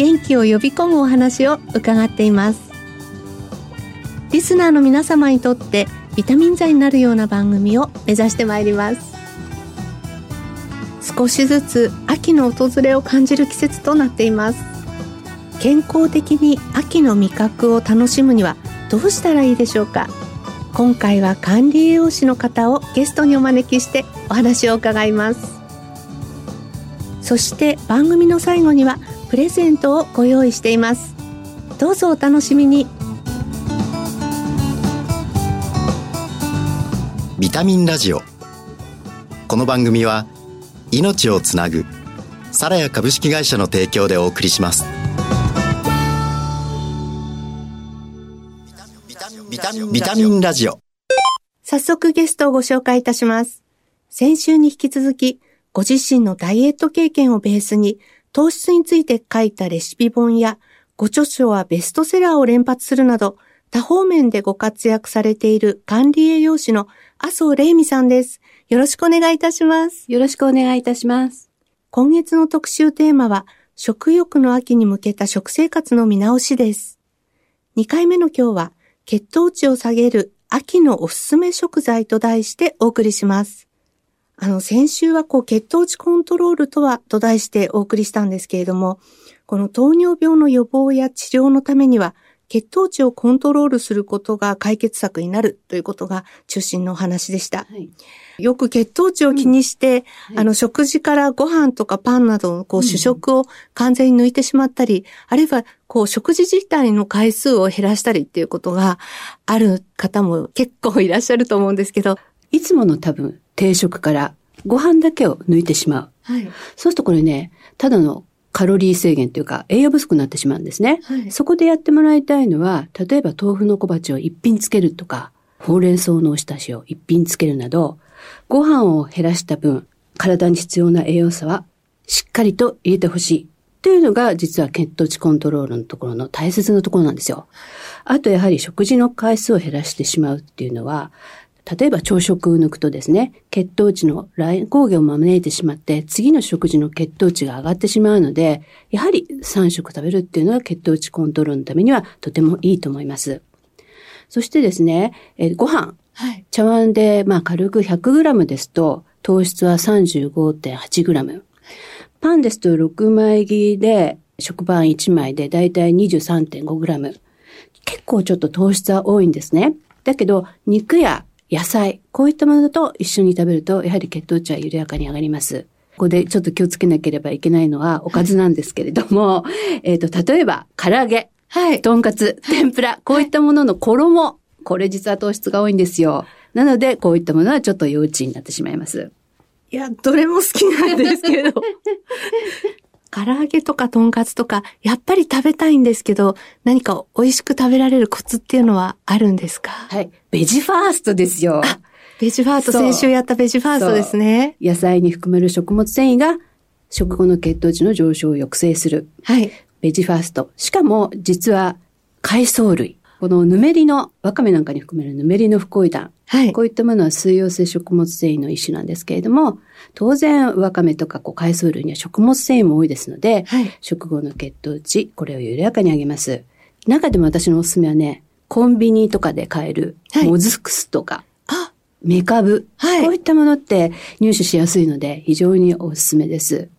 元気を呼び込むお話を伺っています。リスナーの皆様にとってビタミン剤になるような番組を目指してまいります。少しずつ秋の訪れを感じる季節となっています。健康的に秋の味覚を楽しむにはどうしたらいいでしょうか？今回は管理栄養士の方をゲストにお招きしてお話を伺います。そして番組の最後にはプレゼントをご用意しています。どうぞお楽しみに。ビタミンラジオ。この番組は命をつなぐサラヤ株式会社の提供でお送りします。ビタミンラジオ。早速ゲストをご紹介いたします。先週に引き続きご自身のダイエット経験をベースに糖質について書いたレシピ本やご著書はベストセラーを連発するなど多方面でご活躍されている管理栄養士の麻生玲美さんです。よろしくお願いいたします。よろしくお願いいたします。今月の特集テーマは食欲の秋に向けた食生活の見直しです。2回目の今日は血糖値を下げる秋のおすすめ食材と題してお送りします。あの、先週はこう、血糖値コントロールとはと題してお送りしたんですけれども、この糖尿病の予防や治療のためには、血糖値をコントロールすることが解決策になるということが中心のお話でした。はい、よく血糖値を気にして、うん。はい、あの、食事からご飯とかパンなどのこう主食を完全に抜いてしまったり、うん、あるいはこう食事自体の回数を減らしたりっていうことがある方も結構いらっしゃると思うんですけど、いつもの多分定食からご飯だけを抜いてしまう。はい、そうするとこれね、ただのカロリー制限というか栄養不足になってしまうんですね。はい、そこでやってもらいたいのは、例えば豆腐の小鉢を一品つけるとか、ほうれん草のおひたしを一品つけるなど、ご飯を減らした分、体に必要な栄養素はしっかりと入れてほしい。というのが実は血糖値コントロールのところの大切なところなんですよ。あとやはり食事の回数を減らしてしまうっていうのは、例えば朝食を抜くとですね、血糖値の乱高下を招いてしまって、次の食事の血糖値が上がってしまうので、やはり3食食べるっていうのは血糖値コントロールのためにはとてもいいと思います。そしてですね、えご飯。はい、茶碗で、まあ、軽く 100g ですと、糖質は 35.8g。パンですと6枚切りで、食パン1枚でだいたい 23.5g。結構ちょっと糖質は多いんですね。だけど、肉や野菜、こういったものと一緒に食べると、やはり血糖値は緩やかに上がります。ここでちょっと気をつけなければいけないのはおかずなんですけれども、えっ、と、例えば、唐揚げ、はい、とんかつ、天ぷら、こういったものの衣、これ実は糖質が多いんですよ。なので、こういったものはちょっと幼稚になってしまいます。いや、どれも好きなんですけど。唐揚げとかとんかつとか、やっぱり食べたいんですけど、何か美味しく食べられるコツっていうのはあるんですか？はい。ベジファーストですよ。ベジファースト、先週やったベジファーストですね。野菜に含める食物繊維が食後の血糖値の上昇を抑制する。はい。ベジファースト。しかも、実は、海藻類。このぬめりの、わかめなんかに含めるぬめりの不紅弾。はい。こういったものは水溶性食物繊維の一種なんですけれども、当然、わかめとかこう海藻類には食物繊維も多いですので、はい、食後の血糖値、これを緩やかに上げます。中でも私のおすすめはね、コンビニとかで買える、モズクスとか、あメカブ、はい、こういったものって入手しやすいので非常におすすめです。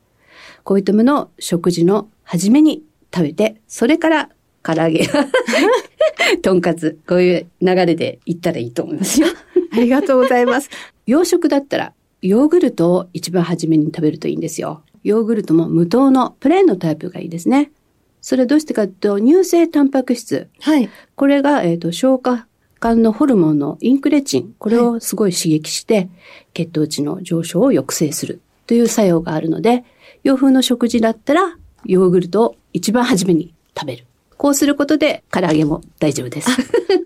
こういったものを食事の初めに食べて、それから唐揚げ、とんかつ、こういう流れでいったらいいと思いますよ。ありがとうございます。洋食だったら、ヨーグルトを一番初めに食べるといいんですよ。ヨーグルトも無糖のプレーンのタイプがいいですね。それはどうしてかというと、乳性タンパク質。はい。これが、えっ、ー、と、消化管のホルモンのインクレチン。これをすごい刺激して、血糖値の上昇を抑制するという作用があるので、洋風の食事だったら、ヨーグルトを一番初めに食べる。こうすることで唐揚げも大丈夫です。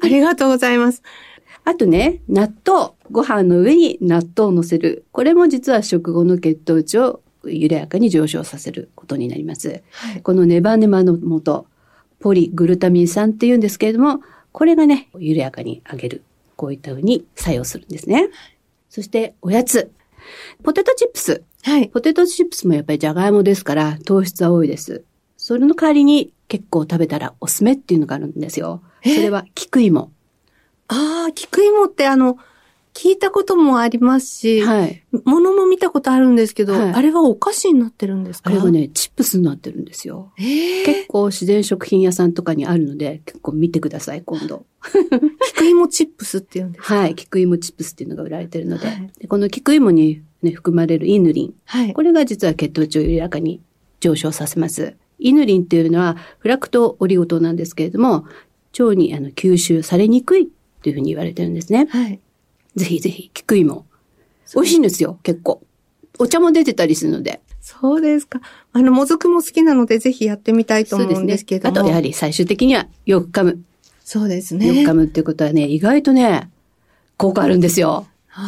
ありがとうございます。あとね、納豆。ご飯の上に納豆を乗せる。これも実は食後の血糖値を緩やかに上昇させることになります。はい、このネバネバの元、ポリグルタミン酸って言うんですけれども、これがね、緩やかに上げる。こういった風に作用するんですね。そして、おやつ。ポテトチップス。はい。ポテトチップスもやっぱりじゃがいもですから糖質は多いです。それの代わりに結構食べたらおすすめっていうのがあるんですよ。それは菊芋。ああ、菊芋ってあの、聞いたこともありますし、はい。ものも見たことあるんですけど、はい、あれはお菓子になってるんですか？あれはね、チップスになってるんですよ。結構自然食品屋さんとかにあるので、結構見てください、今度。菊芋チップスっていうんですか？はい、菊芋チップスっていうのが売られてるので、はい、でこの菊芋に、ね、含まれるイヌリン。はい。これが実は血糖値を緩やかに上昇させます。イヌリンっていうのはフラクトオリゴ糖なんですけれども、腸にあの吸収されにくいというふうに言われてるんですね。はい。ぜひぜひ、菊芋。美味しいんですよ、結構。お茶も出てたりするので。そうですか。あの、もずくも好きなので、ぜひやってみたいと思うんですけども。ね、あと、やはり最終的には、よく噛む。そうですね。よく噛むっていうことはね、意外とね、効果あるんですよ。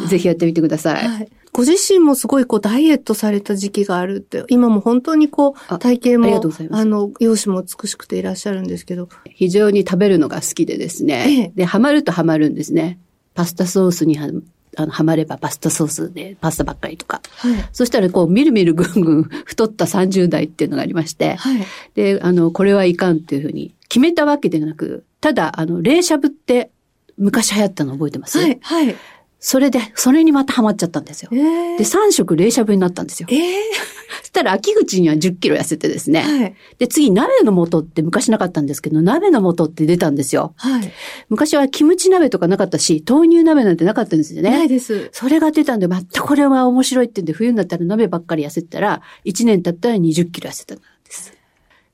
ぜひやってみてください。はい。ご自身もすごいこうダイエットされた時期があるって、今も本当にこう体型も、あの、容姿も美しくていらっしゃるんですけど。非常に食べるのが好きでですね。ええ、で、ハマるとハマるんですね。パスタソースには、あの、はまればパスタソースでパスタばっかりとか。はい、そしたらこう、みるみるぐんぐん太った30代っていうのがありまして、はい、で、あの、これはいかんっていうふうに決めたわけでなく、ただ、あの、冷しゃぶって昔流行ったの覚えてます？はい、はい。それで、それにまたハマっちゃったんですよ。えー、で、3食冷しゃぶになったんですよ。えー、そしたら秋口には10キロ痩せてですね。はい、で、次、鍋の素って昔なかったんですけど、鍋の素って出たんですよ。はい、昔はキムチ鍋とかなかったし、豆乳鍋なんてなかったんですよね。ないです。それが出たんで、またこれは面白いってんで、冬になったら鍋ばっかり痩せてたら、1年経ったら20キロ痩せたんです。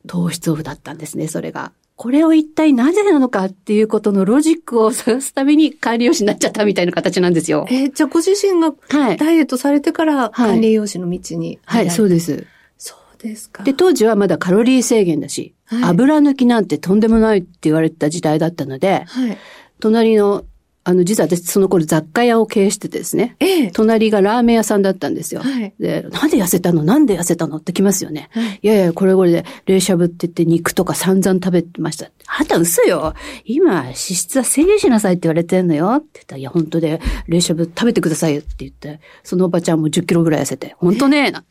糖質オフだったんですね、それが。これを一体なぜなのかっていうことのロジックを探すために管理用紙になっちゃったみたいな形なんですよ。えー、じゃあご自身がダイエットされてから管理用紙の道に、はい、はい、そうです。そうですか。で、当時はまだカロリー制限だし、はい、油抜きなんてとんでもないって言われた時代だったので、はい、隣のあの、実は私その頃雑貨屋を経営しててですね。ええ。隣がラーメン屋さんだったんですよ。はい。で、なんで痩せたの？なんで痩せたの？ってきますよね。はい。いやいや、これこれで、冷しゃぶって言って肉とか散々食べてました。あんた嘘よ今、脂質は制限しなさいって言われてんのよって言ったら、いや、本当で、冷しゃぶ食べてくださいよって言って、そのおばちゃんも10キロぐらい痩せて、本当ねえな。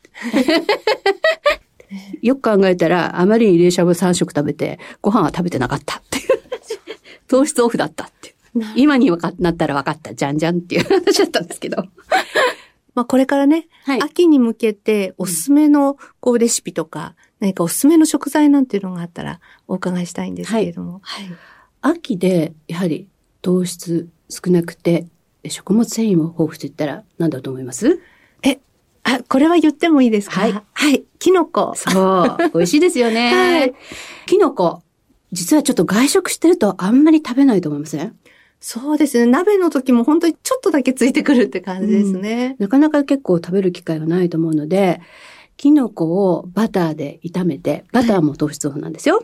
よく考えたら、あまりに冷しゃぶ3食食べて、ご飯は食べてなかったっていう。糖質オフだったっていう。今になったら分かった、じゃんじゃんっていう 話だったんですけど。まあこれからね、はい、秋に向けておすすめのこうレシピとか、何かおすすめの食材なんていうのがあったらお伺いしたいんですけれども。はい。秋でやはり糖質少なくて食物繊維も豊富と言ったら何だと思います？え、あ、これは言ってもいいですか？はい。はい。キノコ。そう。美味しいですよね。はい。キノコ。実はちょっと外食してるとあんまり食べないと思いません？そうですね。鍋の時も本当にちょっとだけついてくるって感じですね、うん、なかなか結構食べる機会がないと思うので、キノコをバターで炒めて、バターも糖質オフなんですよ。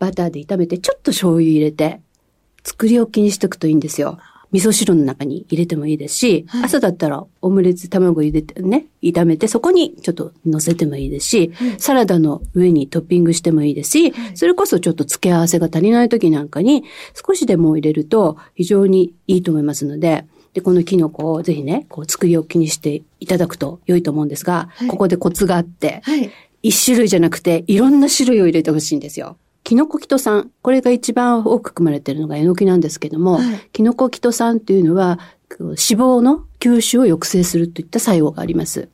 バターで炒めて、ちょっと醤油入れて、作り置きにしとくといいんですよ。味噌汁の中に入れてもいいですし、はい、朝だったらオムレツ卵入れてね、炒めてそこにちょっと乗せてもいいですし、はい、サラダの上にトッピングしてもいいですし、はい、それこそちょっと付け合わせが足りない時なんかに少しでも入れると非常にいいと思いますので、で、このキノコをぜひね、こう作り置きにしていただくと良いと思うんですが、ここでコツがあって、一種類じゃなくていろんな種類を入れてほしいんですよ。キノコキト酸。これが一番多く含まれているのがエノキなんですけども、はい、キノコキト酸っていうのは、脂肪の吸収を抑制するといった作用があります。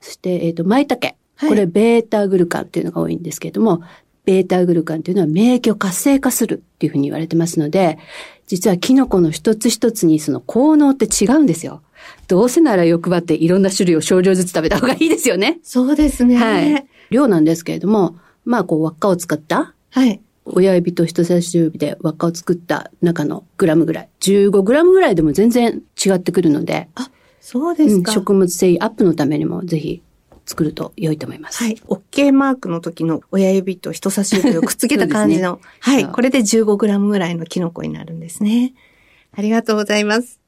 そして、えっ、ー、と、舞茸。これ、ベータグルカンっていうのが多いんですけれども、ベータグルカンっていうのは免疫を活性化するっていうふうに言われてますので、実はキノコの一つ一つにその効能って違うんですよ。どうせなら欲張っていろんな種類を少量ずつ食べた方がいいですよね。そうですね。はい。量なんですけれども、まあこう輪っかを使ったはい。親指と人差し指で輪っかを作った中のグラムぐらい。15グラムぐらいでも全然違ってくるので。あ、そうですか、うん、食物繊維アップのためにもぜひ作ると良いと思います。はい。OK マークの時の親指と人差し指をくっつけた感じの。ね、はい。これで 15g ぐらいのキノコになるんですね。ありがとうございます。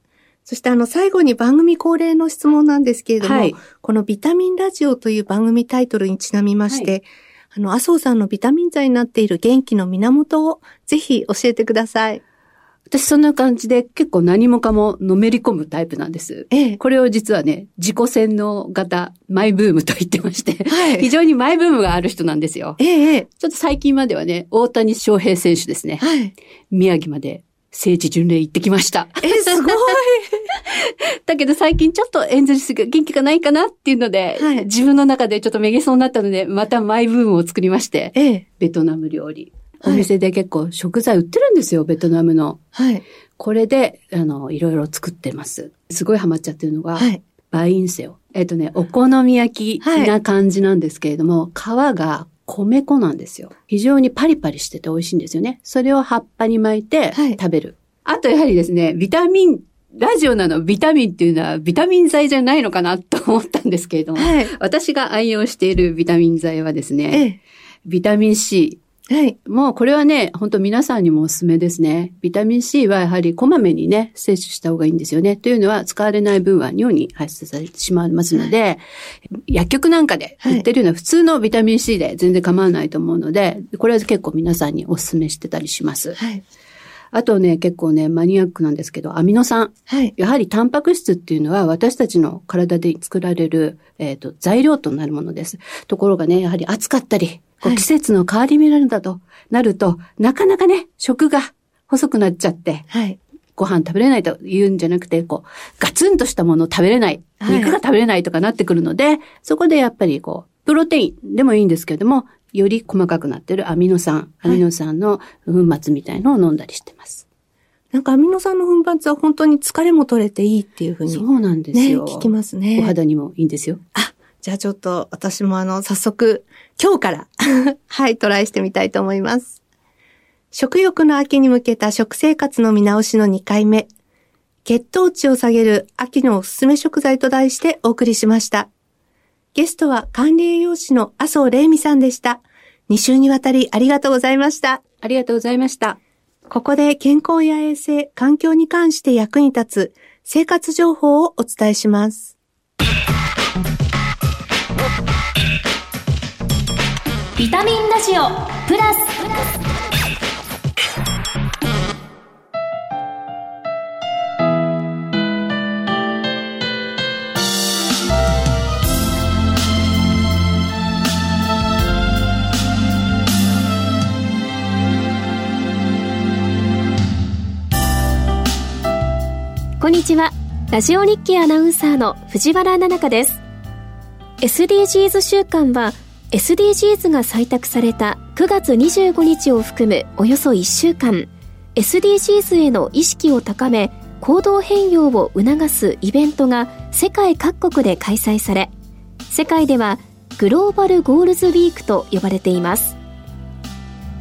そしてあの最後に番組恒例の質問なんですけれども、はい、このビタミンラジオという番組タイトルにちなみまして、はい、あの、麻生さんのビタミン剤になっている元気の源をぜひ教えてください。私そんな感じで結構何もかものめり込むタイプなんです。ええ、これを実はね、自己洗脳型マイブームと言ってまして、はい、非常にマイブームがある人なんですよ。ええ、ちょっと最近まではね、大谷翔平選手ですね。はい、宮城まで聖地巡礼行ってきました。え、すごいだけど最近ちょっとエンゼルスが元気がないかなっていうので、はい、自分の中でちょっとめげそうになったので、またマイブームを作りまして、ええ、ベトナム料理。お店で結構食材売ってるんですよ、ベトナムの。はい。これで、あの、いろいろ作ってます。すごいハマっちゃってるのが、はい。バインセオ。えっ、とね、お好み焼きな感じなんですけれども、はい、皮が米粉なんですよ。非常にパリパリしてて美味しいんですよね。それを葉っぱに巻いて食べる。はい、あとやはりですね、ビタミン、ラジオなのビタミンっていうのはビタミン剤じゃないのかなと思ったんですけれども、はい、私が愛用しているビタミン剤はですね、ええ、ビタミン C、はい。もうこれはね、本当皆さんにもおすすめですね。ビタミン C はやはりこまめにね、摂取した方がいいんですよね。というのは使われない分は尿に排出されてしまいますので、はい、薬局なんかで売ってるような普通のビタミン C で全然構わないと思うので、これは結構皆さんにおすすめしてたりします。はい。あとね、結構ね、マニアックなんですけど、アミノ酸。はい。やはりタンパク質っていうのは私たちの体で作られる、えっ、ー、と、材料となるものです。ところがね、やはり暑かったり、こう季節の変わり目なんだとなると、なかなかね、食が細くなっちゃって、はい、ご飯食べれないと言うんじゃなくて、こう、ガツンとしたものを食べれない、肉が食べれないとかなってくるので、そこでやっぱりこう、プロテインでもいいんですけれども、より細かくなってるアミノ酸、アミノ酸の粉末みたいのを飲んだりしてます。なんかアミノ酸の粉末は本当に疲れも取れていいっていうふうに、そうなんですよ。ね、聞きますね。お肌にもいいんですよ。あ、じゃあちょっと私もあの、早速、今日から はい、トライしてみたいと思います。食欲の秋に向けた食生活の見直しの2回目。血糖値を下げる秋のおすすめ食材と題してお送りしました。ゲストは管理栄養士の麻生玲美さんでした。2週にわたりありがとうございました。ありがとうございました。ここで健康や衛生、環境に関して役に立つ生活情報をお伝えします。ビタミンラジオプラスにちは。ラジオ日経アナウンサーの藤原奈々香です。SDGs 週間は SDGs が採択された9月25日を含むおよそ1週間。SDGs への意識を高め行動変容を促すイベントが世界各国で開催され世界ではグローバルゴールズウィークと呼ばれています。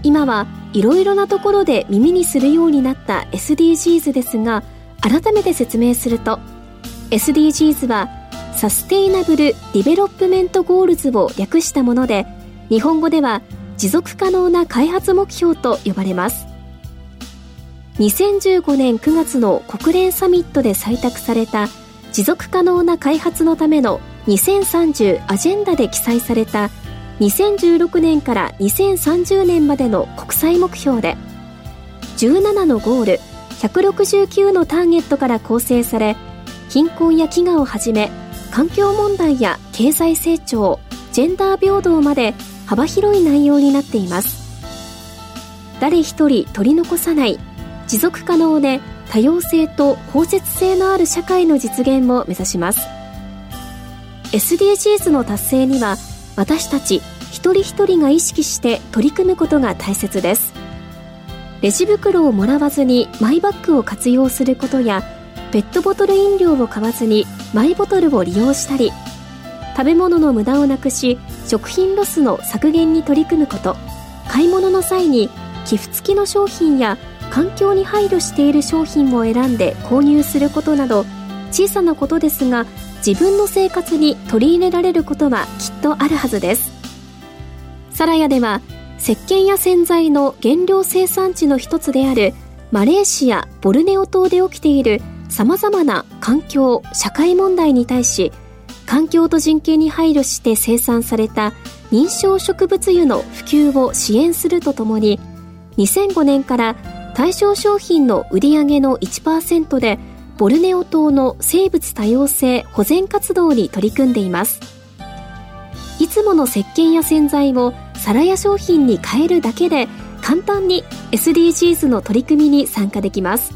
今はいろいろなところで耳にするようになった SDGs ですが改めて説明すると SDGs は Sustainable Development Goals を略したもので日本語では持続可能な開発目標と呼ばれます。2015年9月の国連サミットで採択された持続可能な開発のための2030アジェンダで記載された2016年から2030年までの国際目標で17のゴール169のターゲットから構成され貧困や飢餓をはじめ環境問題や経済成長ジェンダー平等まで幅広い内容になっています。誰一人取り残さない持続可能で多様性と包摂性のある社会の実現を目指します。SDGs の達成には私たち一人一人が意識して取り組むことが大切です。レジ袋をもらわずにマイバッグを活用することやペットボトル飲料を買わずにマイボトルを利用したり食べ物の無駄をなくし食品ロスの削減に取り組むこと。買い物の際に寄付付きの商品や環境に配慮している商品を選んで購入することなど小さなことですが自分の生活に取り入れられることはきっとあるはずです。サラヤでは石鹸や洗剤の原料生産地の一つであるマレーシア・ボルネオ島で起きている様々な環境・社会問題に対し環境と人権に配慮して生産された認証植物油の普及を支援するとともに2005年から対象商品の売り上げの1%でボルネオ島の生物多様性保全活動に取り組んでいます。いつもの石鹸や洗剤を皿や商品に変えるだけで簡単に SDGs の取り組みに参加できます。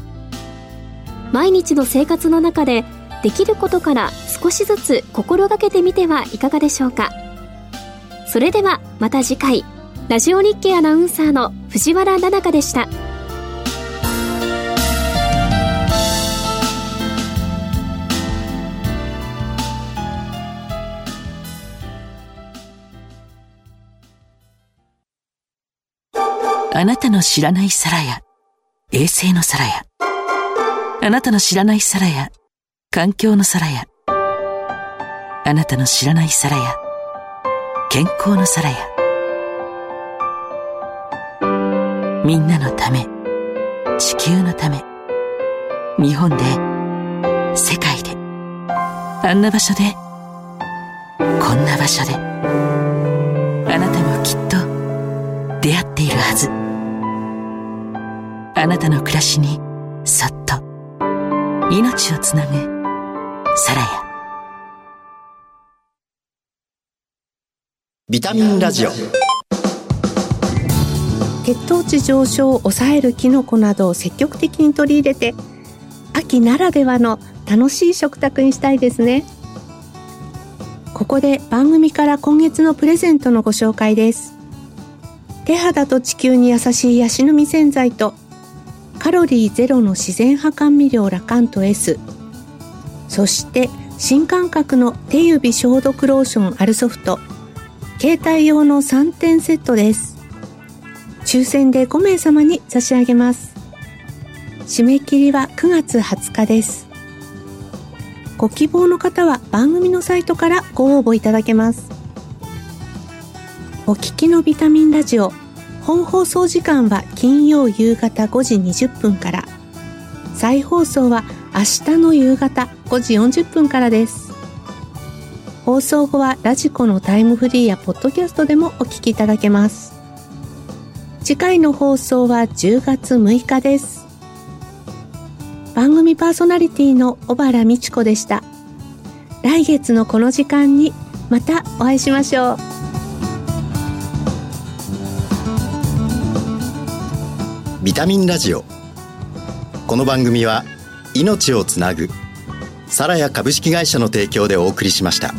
毎日の生活の中でできることから少しずつ心がけてみてはいかがでしょうか。それではまた次回。ラジオ日経アナウンサーの藤原奈々香でした。あなたの知らない皿や衛星の皿やあなたの知らない皿や環境の皿やあなたの知らない皿や健康の皿やみんなのため地球のため日本で世界であんな場所でこんな場所であなたもきっと出会っているはず。あなたの暮らしにそっと命をつなぐサラヤビタミンラジオ。血糖値上昇を抑えるキノコなどを積極的に取り入れて秋ならではの楽しい食卓にしたいですね。ここで番組から今月のプレゼントのご紹介です。手肌と地球に優しいヤシの実洗剤とカロリーゼロの自然派甘味料ラカント S そして新感覚の手指消毒ローションアルソフト。携帯用の3点セットです。抽選で5名様に差し上げます。締め切りは9月20日です。ご希望の方は番組のサイトからご応募いただけます。お聞きのビタミンラジオ本放送時間は金曜夕方5時20分から再放送は明日の夕方5時40分からです放送後はラジコのタイムフリーやポッドキャストでもお聞きいただけます。次回の放送は10月6日です。番組パーソナリティの小原美智子でした。来月のこの時間にまたお会いしましょう。ビタミンラジオこの番組は命をつなぐサラヤ株式会社の提供でお送りしました。